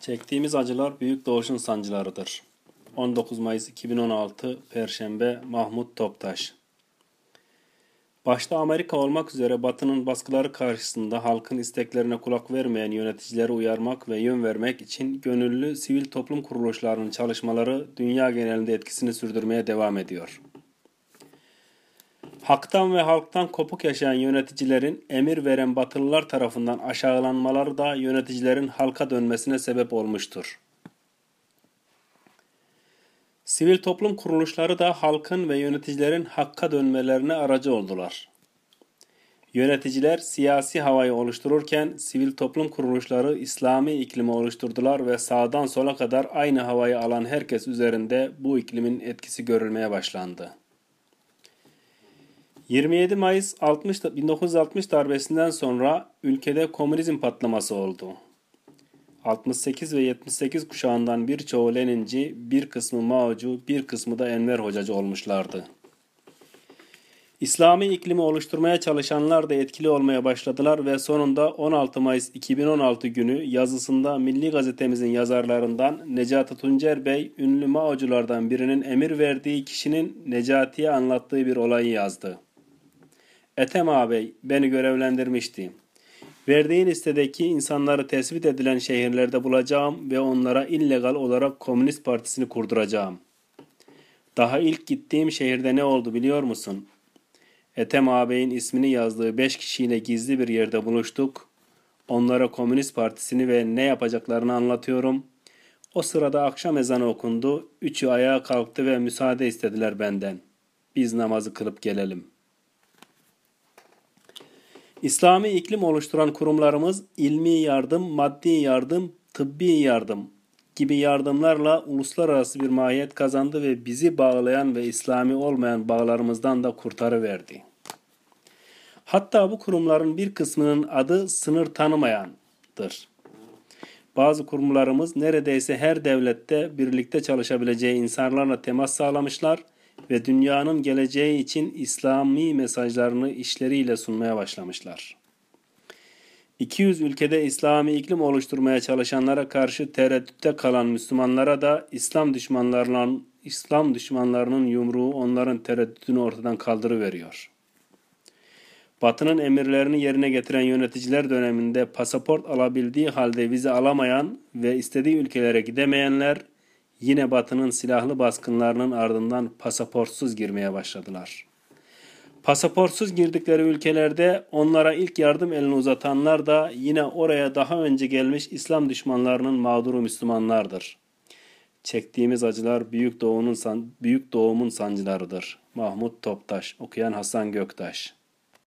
Çektiğimiz acılar büyük doğuşun sancılarıdır. 19 Mayıs 2016 Perşembe Mahmut Toptaş Başta Amerika olmak üzere Batı'nın baskıları karşısında halkın isteklerine kulak vermeyen yöneticileri uyarmak ve yön vermek için gönüllü sivil toplum kuruluşlarının çalışmaları dünya genelinde etkisini sürdürmeye devam ediyor. Haktan ve halktan kopuk yaşayan yöneticilerin emir veren batılılar tarafından aşağılanmaları da yöneticilerin halka dönmesine sebep olmuştur. Sivil toplum kuruluşları da halkın ve yöneticilerin hakka dönmelerine aracı oldular. Yöneticiler siyasi havayı oluştururken sivil toplum kuruluşları İslami iklimi oluşturdular ve sağdan sola kadar aynı havayı alan herkes üzerinde bu iklimin etkisi görülmeye başlandı. 27 Mayıs 60, 1960 darbesinden sonra ülkede komünizm patlaması oldu. 68 ve 78 kuşağından birçoğu Leninci, bir kısmı Mao'cu, bir kısmı da Enver Hocacı olmuşlardı. İslami iklimi oluşturmaya çalışanlar da etkili olmaya başladılar ve sonunda 16 Mayıs 2016 günü yazısında Milli Gazetemizin yazarlarından Necati Tuncer Bey, ünlü Mao'culardan birinin emir verdiği kişinin Necati'ye anlattığı bir olayı yazdı. Ethem ağabey beni görevlendirmişti. Verdiğin listedeki insanları tespit edilen şehirlerde bulacağım ve onlara illegal olarak Komünist Partisini kurduracağım. Daha ilk gittiğim şehirde ne oldu biliyor musun? Ethem ağabeyin ismini yazdığı beş kişiyle gizli bir yerde buluştuk. Onlara Komünist Partisini ve ne yapacaklarını anlatıyorum. O sırada akşam ezanı okundu. Üçü ayağa kalktı ve müsaade istediler benden. Biz namazı kılıp gelelim.'' İslami iklim oluşturan kurumlarımız ilmi yardım, maddi yardım, tıbbi yardım gibi yardımlarla uluslararası bir mahiyet kazandı ve bizi bağlayan ve İslami olmayan bağlarımızdan da kurtarıverdi. Hatta bu kurumların bir kısmının adı sınır tanımayandır. Bazı kurumlarımız neredeyse her devlette birlikte çalışabileceği insanlarla temas sağlamışlar dünyanın geleceği için İslami mesajlarını işleriyle sunmaya başlamışlar. 200 ülkede İslami iklim oluşturmaya çalışanlara karşı tereddütte kalan Müslümanlara da İslam düşmanlarının İslam düşmanlarının yumruğu onların tereddütünü ortadan kaldırıveriyor. Batı'nın emirlerini yerine getiren yöneticiler döneminde pasaport alabildiği halde vize alamayan ve istediği ülkelere gidemeyenler yine Batı'nın silahlı baskınlarının ardından pasaportsuz girmeye başladılar. Pasaportsuz girdikleri ülkelerde onlara ilk yardım elini uzatanlar da yine oraya daha önce gelmiş İslam düşmanlarının mağduru Müslümanlardır. Çektiğimiz acılar büyük doğunun büyük doğumun sancılarıdır. Mahmut Toptaş, okuyan Hasan Göktaş.